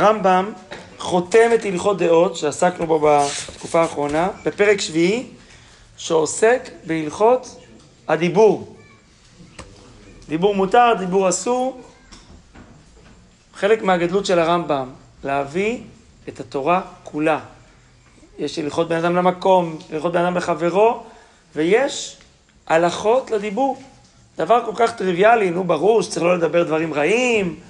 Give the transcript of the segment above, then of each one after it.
הרמב"ם חותם את הלכות דעות שעסקנו בו בתקופה האחרונה, בפרק שביעי, שעוסק בהלכות הדיבור. דיבור מותר, דיבור אסור. חלק מהגדלות של הרמב"ם, להביא את התורה כולה. יש הלכות בן אדם למקום, הלכות בן אדם לחברו, ויש הלכות לדיבור. דבר כל כך טריוויאלי, נו ברור שצריך לא לדבר דברים רעים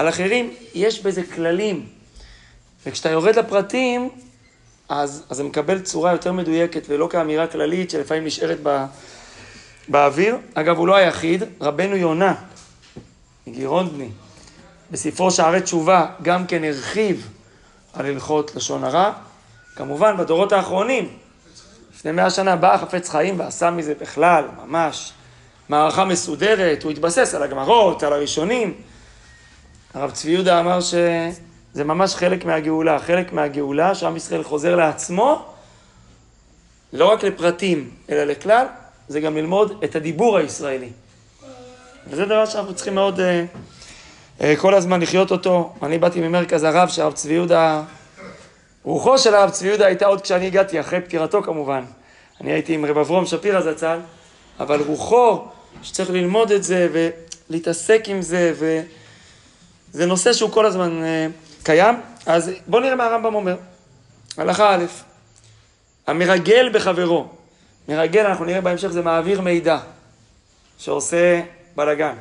על אחרים, יש בזה כללים. וכשאתה יורד לפרטים, אז, אז זה מקבל צורה יותר מדויקת ולא כאמירה כללית שלפעמים נשארת ב, באוויר. אגב, הוא לא היחיד, רבנו יונה, מגירונדני, בספרו שערי תשובה, גם כן הרחיב על הלכות לשון הרע. כמובן, בדורות האחרונים, לפני מאה שנה בא החפץ חיים ועשה מזה בכלל, ממש, מערכה מסודרת, הוא התבסס על הגמרות, על הראשונים. הרב צבי יהודה אמר שזה ממש חלק מהגאולה, חלק מהגאולה שעם ישראל חוזר לעצמו, לא רק לפרטים, אלא לכלל, זה גם ללמוד את הדיבור הישראלי. וזה דבר שאנחנו צריכים מאוד uh, uh, כל הזמן לחיות אותו. אני באתי ממרכז הרב שהרב צבי יהודה, רוחו של הרב צבי יהודה הייתה עוד כשאני הגעתי, אחרי פטירתו כמובן. אני הייתי עם רב אברום שפירא זצ"ל, אבל רוחו, שצריך ללמוד את זה ולהתעסק עם זה, וזה נושא שהוא כל הזמן uh, קיים. אז בואו נראה מה הרמב"ם אומר. הלכה א', המרגל בחברו. מרגל, אנחנו נראה בהמשך, זה מעביר מידע, שעושה בלאגן.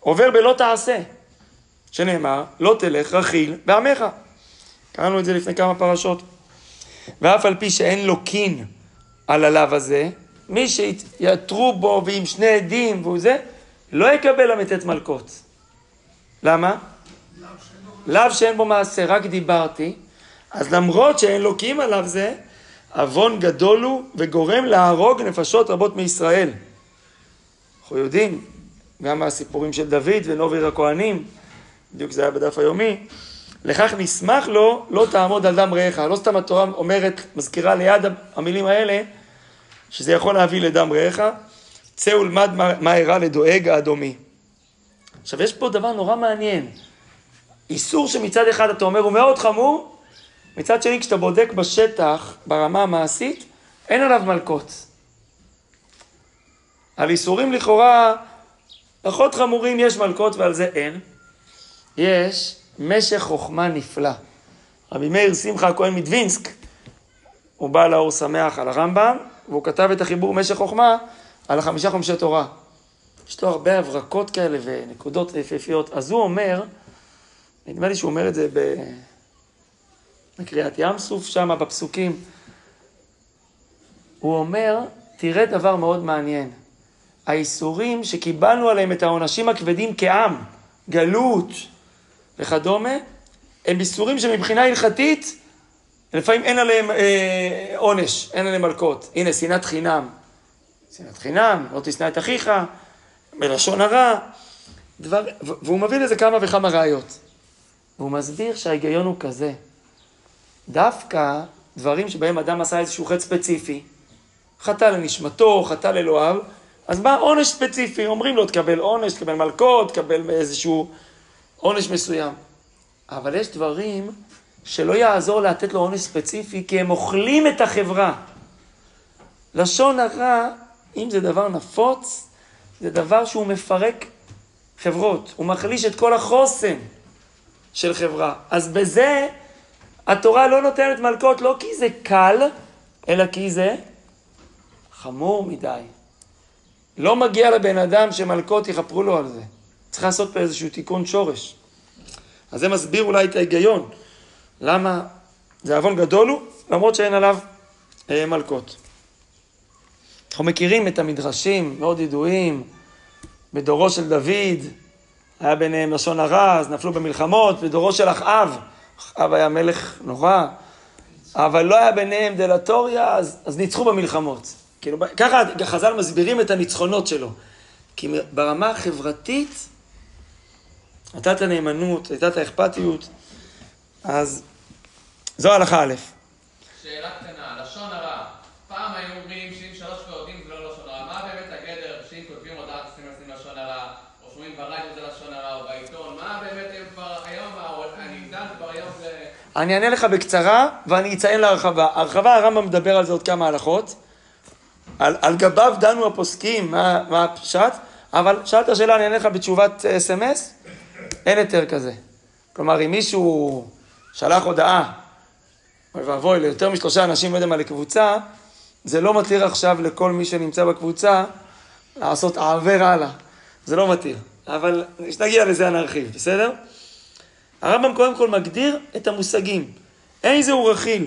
עובר בלא תעשה, שנאמר, לא תלך רכיל בעמך. קראנו את זה לפני כמה פרשות. ואף על פי שאין לו קין על הלאו הזה, מי שיתרו בו ועם שני עדים והוא זה, לא יקבל ל"ט מלקות. למה? לאו שאין בו מעשה, רק דיברתי, אז למרות שאין לו קין עליו זה, עוון גדול הוא וגורם להרוג נפשות רבות מישראל. אנחנו יודעים, גם מהסיפורים של דוד ונובר הכהנים, בדיוק זה היה בדף היומי, לכך נשמח לו, לא תעמוד על דם רעך. לא סתם התורה אומרת, מזכירה ליד המילים האלה, שזה יכול להביא לדם רעך. צא ולמד מה אירע לדואג האדומי. עכשיו, יש פה דבר נורא מעניין. איסור שמצד אחד אתה אומר הוא מאוד חמור, מצד שני, כשאתה בודק בשטח, ברמה המעשית, אין עליו מלקות. על איסורים לכאורה פחות חמורים יש מלקות ועל זה אין. יש משך חוכמה נפלא. רבי מאיר שמחה הכהן מדווינסק, הוא בא לאור שמח על הרמב"ם, והוא כתב את החיבור משך חוכמה על החמישה חומשי תורה. יש לו הרבה הברקות כאלה ונקודות יפהפיות. אז הוא אומר, נדמה לי שהוא אומר את זה. בקריאת ים סוף שם בפסוקים. הוא אומר, תראה דבר מאוד מעניין. האיסורים שקיבלנו עליהם את העונשים הכבדים כעם, גלות וכדומה, הם איסורים שמבחינה הלכתית, לפעמים אין עליהם אה, עונש, אין עליהם מלקות. הנה, שנאת חינם. שנאת חינם, לא תשנא את אחיך, בלשון הרע. דבר, והוא מביא לזה כמה וכמה ראיות. והוא מסביר שההיגיון הוא כזה. דווקא דברים שבהם אדם עשה איזשהו חטא ספציפי, חטא לנשמתו, חטא לאלוהיו, אז בא עונש ספציפי, אומרים לו תקבל עונש, תקבל מלקות, תקבל איזשהו עונש מסוים. אבל יש דברים שלא יעזור לתת לו עונש ספציפי, כי הם אוכלים את החברה. לשון הרע, אם זה דבר נפוץ, זה דבר שהוא מפרק חברות, הוא מחליש את כל החוסן של חברה. אז בזה התורה לא נותנת מלקות לא כי זה קל, אלא כי זה חמור מדי. לא מגיע לבן אדם שמלקות יכפרו לו על זה. צריך לעשות פה איזשהו תיקון שורש. אז זה מסביר אולי את ההיגיון. למה זה עוון גדול הוא, למרות שאין עליו אה, מלקות. אנחנו מכירים את המדרשים, מאוד ידועים, בדורו של דוד, היה ביניהם לשון הרע, אז נפלו במלחמות, בדורו של אחאב, אחאב היה מלך נורא, אבל לא היה ביניהם דלטוריה, אז, אז ניצחו במלחמות. כאילו, ככה חז"ל מסבירים את הניצחונות שלו. כי ברמה החברתית, הייתה את הנאמנות, הייתה את האכפתיות, אז זו הלכה א'. שאלה קטנה, לשון הרע. פעם היו אומרים שאם שלוש ועודים זה לא לשון הרע. מה באמת הגדר שאם כותבים הודעת עושים לשים לשון הרע, או שומעים ברדיו זה לשון הרע, או בעיתון, מה באמת הם כבר, היום, אני דן כבר אני אענה לך בקצרה, ואני אציין להרחבה. הרחבה, הרמב"ם מדבר על זה עוד כמה הלכות. על, על גביו דנו הפוסקים, מה, מה הפשט, אבל שאלת שאלה, אני אענה לך בתשובת אס.אם.אס, אין היתר כזה. כלומר, אם מישהו שלח הודעה, אוי ואבוי, ליותר משלושה אנשים, לא יודע מה, לקבוצה, זה לא מתיר עכשיו לכל מי שנמצא בקבוצה לעשות עוור הלאה. זה לא מתיר. אבל כשנגיע לזה נרחיב, בסדר? הרמב"ם קודם כל מגדיר את המושגים. איזהו רכיל?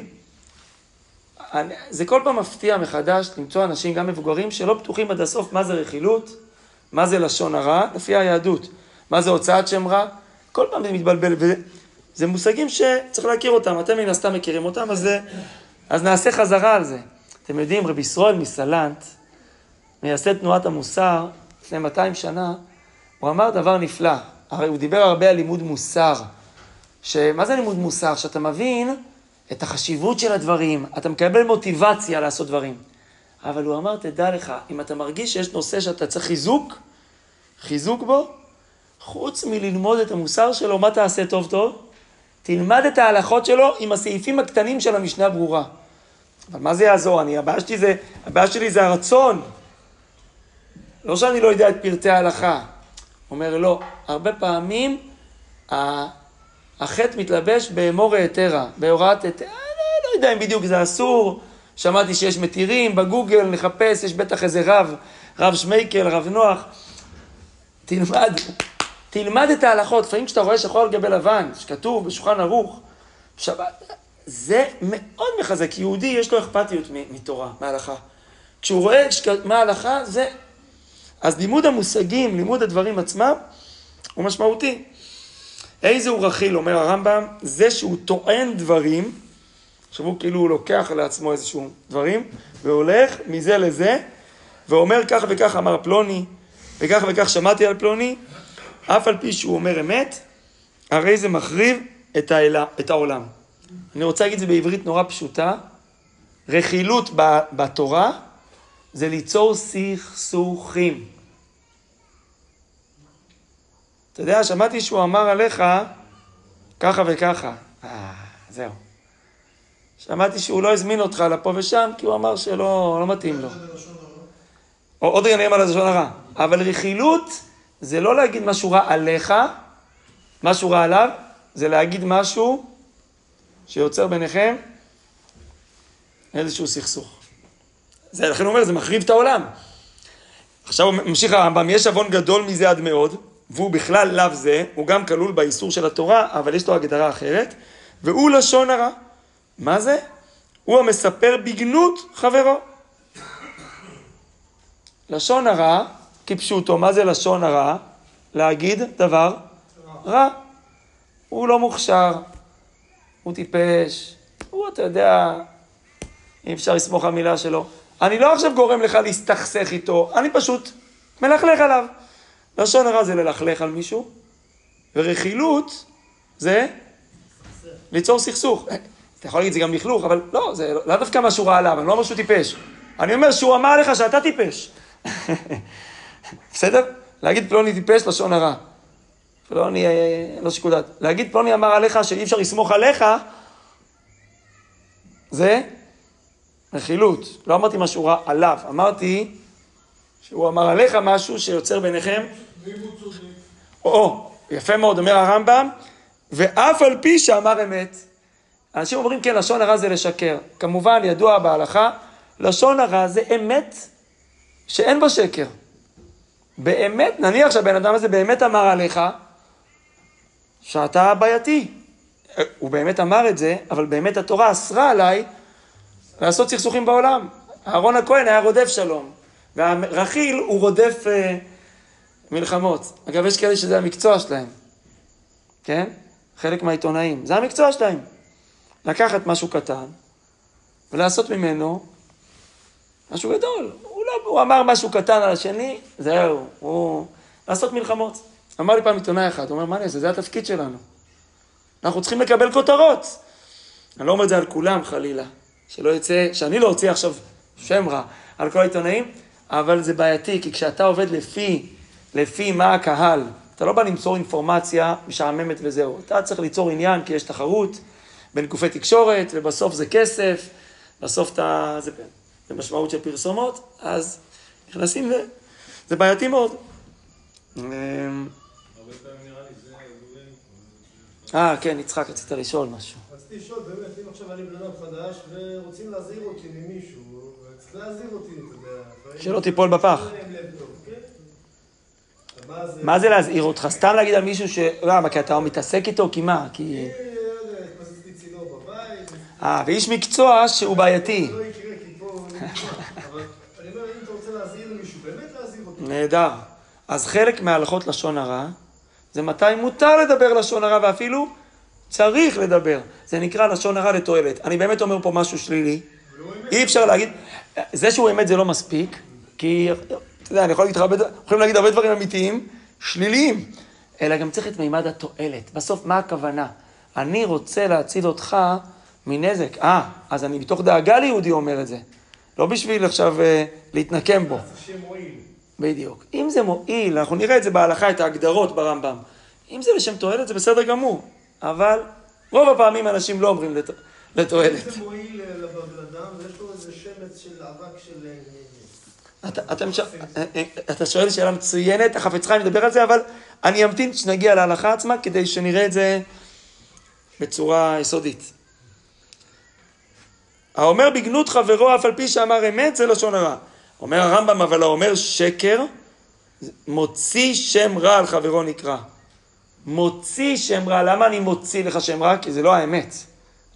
זה כל פעם מפתיע מחדש למצוא אנשים, גם מבוגרים, שלא בטוחים עד הסוף מה זה רכילות, מה זה לשון הרע, לפי היהדות. מה זה הוצאת שם רע? כל פעם זה מתבלבל. וזה מושגים שצריך להכיר אותם, אתם מן הסתם מכירים אותם, אז, אז נעשה חזרה על זה. אתם יודעים, רבי ישראל מסלנט, מייסד תנועת המוסר, לפני 200 שנה, הוא אמר דבר נפלא. הרי הוא דיבר הרבה על לימוד מוסר. שמה זה לימוד מוסר? שאתה מבין את החשיבות של הדברים, אתה מקבל מוטיבציה לעשות דברים. אבל הוא אמר, תדע לך, אם אתה מרגיש שיש נושא שאתה צריך חיזוק, חיזוק בו, חוץ מללמוד את המוסר שלו, מה תעשה טוב טוב? תלמד את ההלכות שלו עם הסעיפים הקטנים של המשנה ברורה. אבל מה זה יעזור? אני, הבעיה שלי זה, הבעיה שלי זה הרצון. לא שאני לא יודע את פרטי ההלכה. אומר, לא, הרבה פעמים החטא מתלבש באמור היתרה, בהוראת היתרה, לא, לא יודע אם בדיוק זה אסור, שמעתי שיש מתירים, בגוגל נחפש, יש בטח איזה רב, רב שמייקל, רב נוח. תלמד, תלמד את ההלכות, לפעמים כשאתה רואה שחור על גבי לבן, שכתוב בשולחן ערוך, שבת, זה מאוד מחזק, יהודי יש לו אכפתיות מתורה, מההלכה. כשהוא רואה מה ההלכה, זה... אז לימוד המושגים, לימוד הדברים עצמם, הוא משמעותי. איזה הוא רכיל, אומר הרמב"ם, זה שהוא טוען דברים, הוא כאילו הוא לוקח לעצמו איזשהו דברים, והולך מזה לזה, ואומר כך וכך אמר פלוני, וכך וכך שמעתי על פלוני, אף על פי שהוא אומר אמת, הרי זה מחריב את, האלה, את העולם. אני רוצה להגיד את זה בעברית נורא פשוטה, רכילות בתורה זה ליצור סכסוכים. אתה יודע, שמעתי שהוא אמר עליך ככה וככה. אה, זהו. שמעתי שהוא לא הזמין אותך לפה ושם, כי הוא אמר שלא לא מתאים לו. עוד רגע נראה על הלשון הרע. אבל רכילות זה לא להגיד משהו רע עליך, משהו רע עליו, זה להגיד משהו שיוצר ביניכם איזשהו סכסוך. זה, לכן הוא אומר, זה מחריב את העולם. עכשיו ממשיך הרמב"ם, יש עוון גדול מזה עד מאוד, והוא בכלל לאו זה, הוא גם כלול באיסור של התורה, אבל יש לו הגדרה אחרת, והוא לשון הרע. מה זה? הוא המספר בגנות חברו. לשון הרע, כפשוטו, מה זה לשון הרע? להגיד דבר רע. הוא לא מוכשר, הוא טיפש, הוא, אתה יודע, אי אפשר לסמוך על מילה שלו. אני לא עכשיו גורם לך להסתכסך איתו, אני פשוט מלכלך עליו. לשון הרע זה ללכלך על מישהו, ורכילות זה ליצור סכסוך. אתה יכול להגיד זה גם לכלוך, אבל לא, זה לא דווקא משהו רע עליו, אני לא אומר שהוא טיפש. אני אומר שהוא אמר לך שאתה טיפש. בסדר? להגיד פלוני טיפש, לשון הרע. פלוני, אה, לא שיקול דעת. להגיד פלוני אמר עליך שאי אפשר לסמוך עליך, זה רכילות. לא אמרתי משהו רע עליו, אמרתי שהוא אמר עליך משהו שיוצר ביניכם... או, יפה מאוד, אומר הרמב"ם, ואף על פי שאמר אמת. אנשים אומרים, כן, לשון הרע זה לשקר. כמובן, ידוע בהלכה, לשון הרע זה אמת שאין בה שקר. באמת, נניח שהבן אדם הזה באמת אמר עליך שאתה בעייתי. הוא באמת אמר את זה, אבל באמת התורה אסרה עליי לעשות סכסוכים בעולם. אהרון הכהן היה רודף שלום. והרכיל הוא רודף אה, מלחמות. אגב, יש כאלה שזה המקצוע שלהם, כן? חלק מהעיתונאים. זה המקצוע שלהם. לקחת משהו קטן ולעשות ממנו משהו גדול. הוא, לא, הוא אמר משהו קטן על השני, זהו, הוא... לעשות מלחמות. אמר לי פעם עיתונאי אחד, הוא אומר, מה אני אעשה? זה התפקיד שלנו. אנחנו צריכים לקבל כותרות. אני לא אומר את זה על כולם, חלילה. שלא יצא, שאני לא אוציא עכשיו שם רע על כל העיתונאים, אבל זה בעייתי, כי כשאתה עובד לפי, לפי מה הקהל, אתה לא בא למסור אינפורמציה משעממת וזהו. אתה צריך ליצור עניין כי יש תחרות, בין גופי תקשורת, ובסוף זה כסף, בסוף אתה... זה, זה משמעות של פרסומות, אז נכנסים ל... זה בעייתי מאוד. אמ. אה, כן, יצחק, רצית לשאול משהו. רציתי לשאול, באמת, אם עכשיו אני בן אדם חדש ורוצים להזהיר אותי ממישהו, צריך להזהיר אותי, אתה יודע. שלא תיפול בפח. אין להם לב טוב, כן? מה זה? להזהיר אותך? סתם להגיד על מישהו ש... למה? כי אתה מתעסק איתו? כי מה? כי... אני לא יודע. אה, ואיש מקצוע שהוא בעייתי. לא. נהדר. אז חלק מההלכות לשון הרע, זה מתי מותר לדבר לשון הרע, ואפילו צריך לדבר. זה נקרא לשון הרע לתועלת. אני באמת אומר פה משהו שלילי. אי אפשר להגיד, זה שהוא אמת זה לא מספיק, כי, אתה יודע, אני יכול להגיד לך הרבה דברים, יכולים להגיד הרבה דברים אמיתיים, שליליים, אלא גם צריך את מימד התועלת. בסוף, מה הכוונה? אני רוצה להציל אותך מנזק. אה, אז אני מתוך דאגה ליהודי אומר את זה. לא בשביל עכשיו אה, להתנקם בו. בדיוק. אם זה מועיל, אנחנו נראה את זה בהלכה, את ההגדרות ברמב"ם. אם זה לשם תועלת, זה בסדר גמור. אבל רוב הפעמים אנשים לא אומרים לת... לתועלת. זה מועיל אה, לבן אדם, ויש לו איזה שמץ של אבק של... אה, אתה, אתה, שואל שאלה מצוינת, החפץ חיים מדבר על זה, אבל אני אמתין שנגיע להלכה עצמה כדי שנראה את זה בצורה יסודית. האומר בגנות חברו אף על פי שאמר אמת זה לשון הרע. אומר הרמב"ם אבל האומר שקר מוציא שם רע על חברו נקרא. מוציא שם רע, למה אני מוציא לך שם רע? כי זה לא האמת.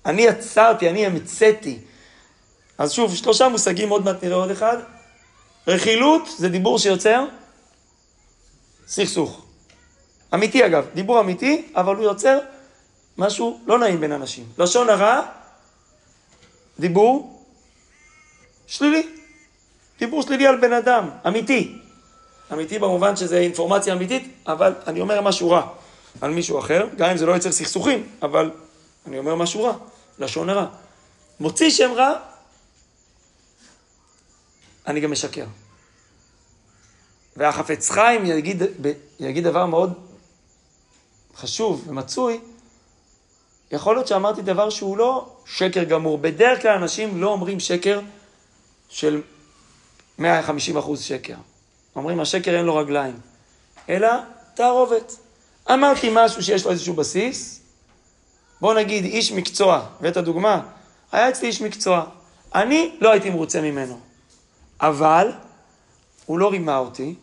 אני יצרתי, אני המצאתי. אז שוב, שלושה מושגים, עוד מעט נראה עוד אחד. רכילות זה דיבור שיוצר סכסוך. אמיתי אגב, דיבור אמיתי, אבל הוא יוצר משהו לא נעים בין אנשים. לשון הרע, דיבור שלילי. דיבור שלילי על בן אדם, אמיתי. אמיתי במובן שזה אינפורמציה אמיתית, אבל אני אומר משהו רע על מישהו אחר, גם אם זה לא יוצר סכסוכים, אבל אני אומר משהו רע, לשון הרע. מוציא שם רע, אני גם משקר. והחפץ חיים יגיד, יגיד דבר מאוד חשוב ומצוי, יכול להיות שאמרתי דבר שהוא לא שקר גמור. בדרך כלל אנשים לא אומרים שקר של 150 אחוז שקר. אומרים השקר אין לו רגליים, אלא תערובת. אמרתי משהו שיש לו איזשהו בסיס, בוא נגיד איש מקצוע, הבאת דוגמה, היה אצלי איש מקצוע, אני לא הייתי מרוצה ממנו, אבל הוא לא רימה אותי,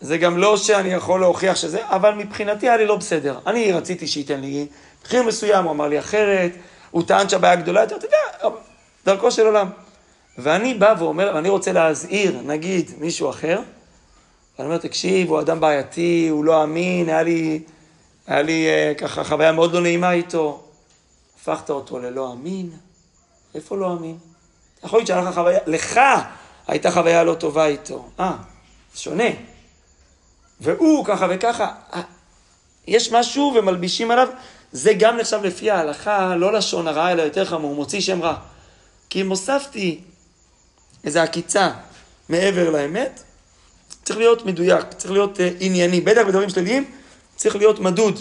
זה גם לא שאני יכול להוכיח שזה, אבל מבחינתי היה לי לא בסדר. אני רציתי שייתן לי מחיר מסוים, הוא אמר לי אחרת, הוא טען שהבעיה גדולה יותר, אתה יודע, דרכו של עולם. ואני בא ואומר, ואני רוצה להזהיר, נגיד, מישהו אחר, ואני אומר, תקשיב, הוא אדם בעייתי, הוא לא אמין, היה לי, היה לי אה, ככה חוויה מאוד לא נעימה איתו. הפכת אותו ללא אמין? איפה לא אמין? יכול להיות שהיה לך חוויה, לך הייתה חוויה לא טובה איתו. אה, שונה. והוא ככה וככה, אה, יש משהו ומלבישים עליו, זה גם נחשב לפי ההלכה, לא לשון הרע, אלא יותר חמור, מוציא שם רע. כי אם הוספתי איזו עקיצה מעבר לאמת, צריך להיות מדויק, צריך להיות uh, ענייני. בטח בדברים שליליים צריך להיות מדוד.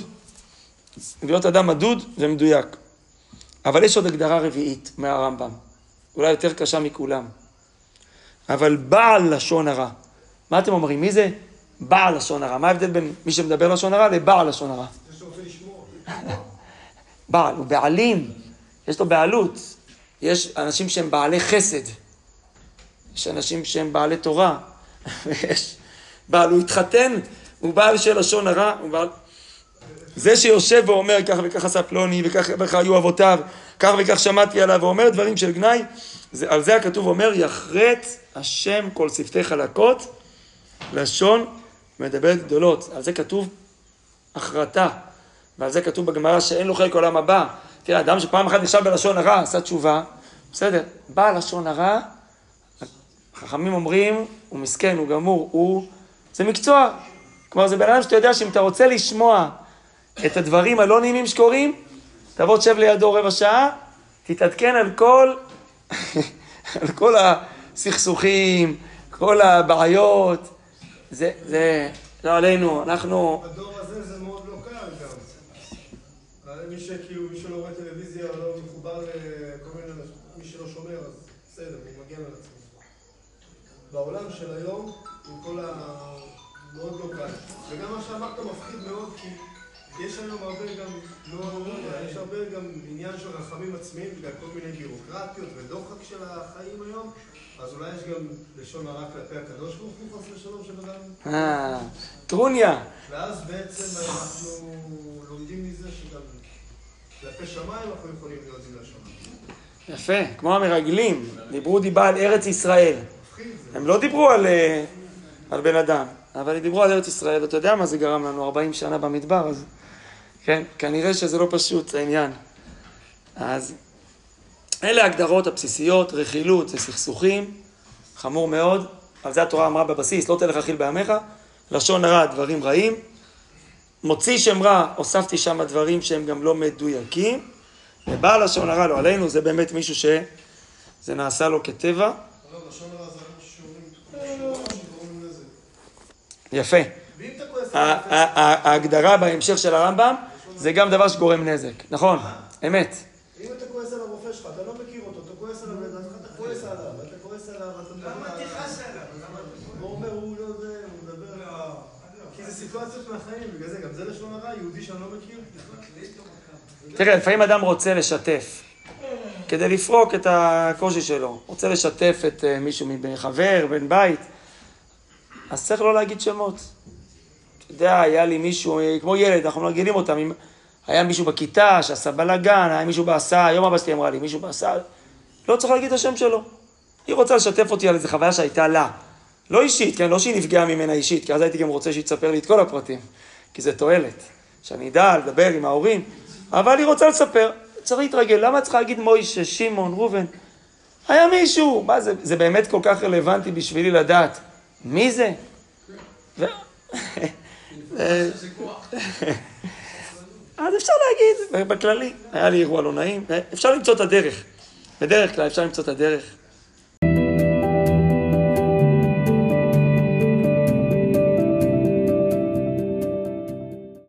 להיות אדם מדוד ומדויק. אבל יש עוד הגדרה רביעית מהרמב"ם, אולי יותר קשה מכולם. אבל בעל לשון הרע. מה אתם אומרים? מי זה בעל לשון הרע? מה ההבדל בין מי שמדבר לשון הרע לבעל לשון הרע? בעל, הוא בעלים, יש לו בעלות. יש אנשים שהם בעלי חסד, יש אנשים שהם בעלי תורה, ויש בעל, הוא התחתן, הוא בעל של לשון הרע, הוא בעל... זה שיושב ואומר כך וכך עשה פלוני, וכך וכך היו אבותיו, כך וכך שמעתי עליו, ואומר דברים של גנאי, זה, על זה הכתוב אומר, יחרץ השם כל שפתי חלקות, לשון מדברת גדולות. על זה כתוב החרטה, ועל זה כתוב בגמרא שאין לו חלק עולם הבא. תראה, אדם שפעם אחת נחשב בלשון הרע, עשה תשובה, בסדר, בא לשון הרע, חכמים אומרים, הוא מסכן, הוא גמור, הוא... זה מקצוע. כלומר, זה בן אדם שאתה יודע שאם אתה רוצה לשמוע את הדברים הלא נעימים שקורים, תבוא תשב לידו רבע שעה, תתעדכן על כל, על כל הסכסוכים, כל הבעיות. זה, זה לא עלינו, אנחנו... בדור הזה זה מאוד לא קל גם. מי שכאילו, מי שלא רואה טלוויזיה ולא מחובר לכל מיני, מי שלא שומר, אז בסדר, הוא מגן על עצמו. בעולם של היום, עם כל ה... מאוד לא קל. וגם מה שאמרת מפחיד מאוד, כי... יש היום הרבה גם, לא, יודע, יש הרבה גם עניין של רחמים עצמיים בגלל כל מיני בירוקרטיות ודוחק של החיים היום, אז אולי יש גם לשון הרע כלפי הקדוש ברוך הוא, חס ושלום, של אדם. אה, טרוניה. ואז בעצם אנחנו לומדים מזה שגם כלפי שמיים אנחנו יכולים להיות עם לשון. יפה, כמו המרגלים, דיברו דיבה על ארץ ישראל. הם לא דיברו על, אה, על בן אדם, אבל דיברו על ארץ ישראל, ואתה יודע מה זה גרם לנו, 40 שנה במדבר, אז כן, כנראה שזה לא פשוט, העניין. אז אלה ההגדרות הבסיסיות, רכילות זה סכסוכים, חמור מאוד, על זה התורה אמרה בבסיס, לא תלך אכיל בעמך, לשון הרע דברים רעים, מוציא שם רע, הוספתי שם דברים שהם גם לא מדויקים, ובעל לשון הרע לא עלינו, זה באמת מישהו שזה נעשה לו כטבע, לזה. יפה. ההגדרה בהמשך של הרמב"ם זה גם דבר שגורם נזק, נכון, אמת. אם אתה כועס על הרופא שלך, אתה לא מכיר אותו, אתה כועס עליו, אתה כועס עליו, אתה כועס עליו, אתה. למה תכעס עליו? הוא אומר, הוא לא זה, הוא מדבר... כי זה סיטואציות מהחיים, בגלל זה, גם זה לשון הרע, יהודי שאני לא מכיר. תראה, לפעמים אדם רוצה לשתף, כדי לפרוק את הקושי שלו, רוצה לשתף את אה, מישהו מבן חבר, בן בית, אז צריך לא להגיד שמות. אתה יודע, היה לי מישהו, אה, כמו ילד, אנחנו מרגילים אותם, אם היה מישהו בכיתה שעשה בלאגן, היה מישהו בהסעה, היום אבא שלי אמרה לי, מישהו בהסעה, לא צריך להגיד את השם שלו. היא רוצה לשתף אותי על איזו חוויה שהייתה לה. לא אישית, כן? לא שהיא נפגעה ממנה אישית, כי אז הייתי גם רוצה שהיא תספר לי את כל הפרטים, כי זה תועלת. שאני אדע לדבר עם ההורים, אבל היא רוצה לספר, צריך להתרגל. למה צריכה להגיד מוישה, שמעון, ראובן? היה מישהו, מה זה, זה באמת כל כך רלוונטי בשבילי לדעת מי זה? ו... אז אפשר להגיד, בכללי, היה לי אירוע לא נעים, אפשר למצוא את הדרך. בדרך כלל אפשר למצוא את הדרך.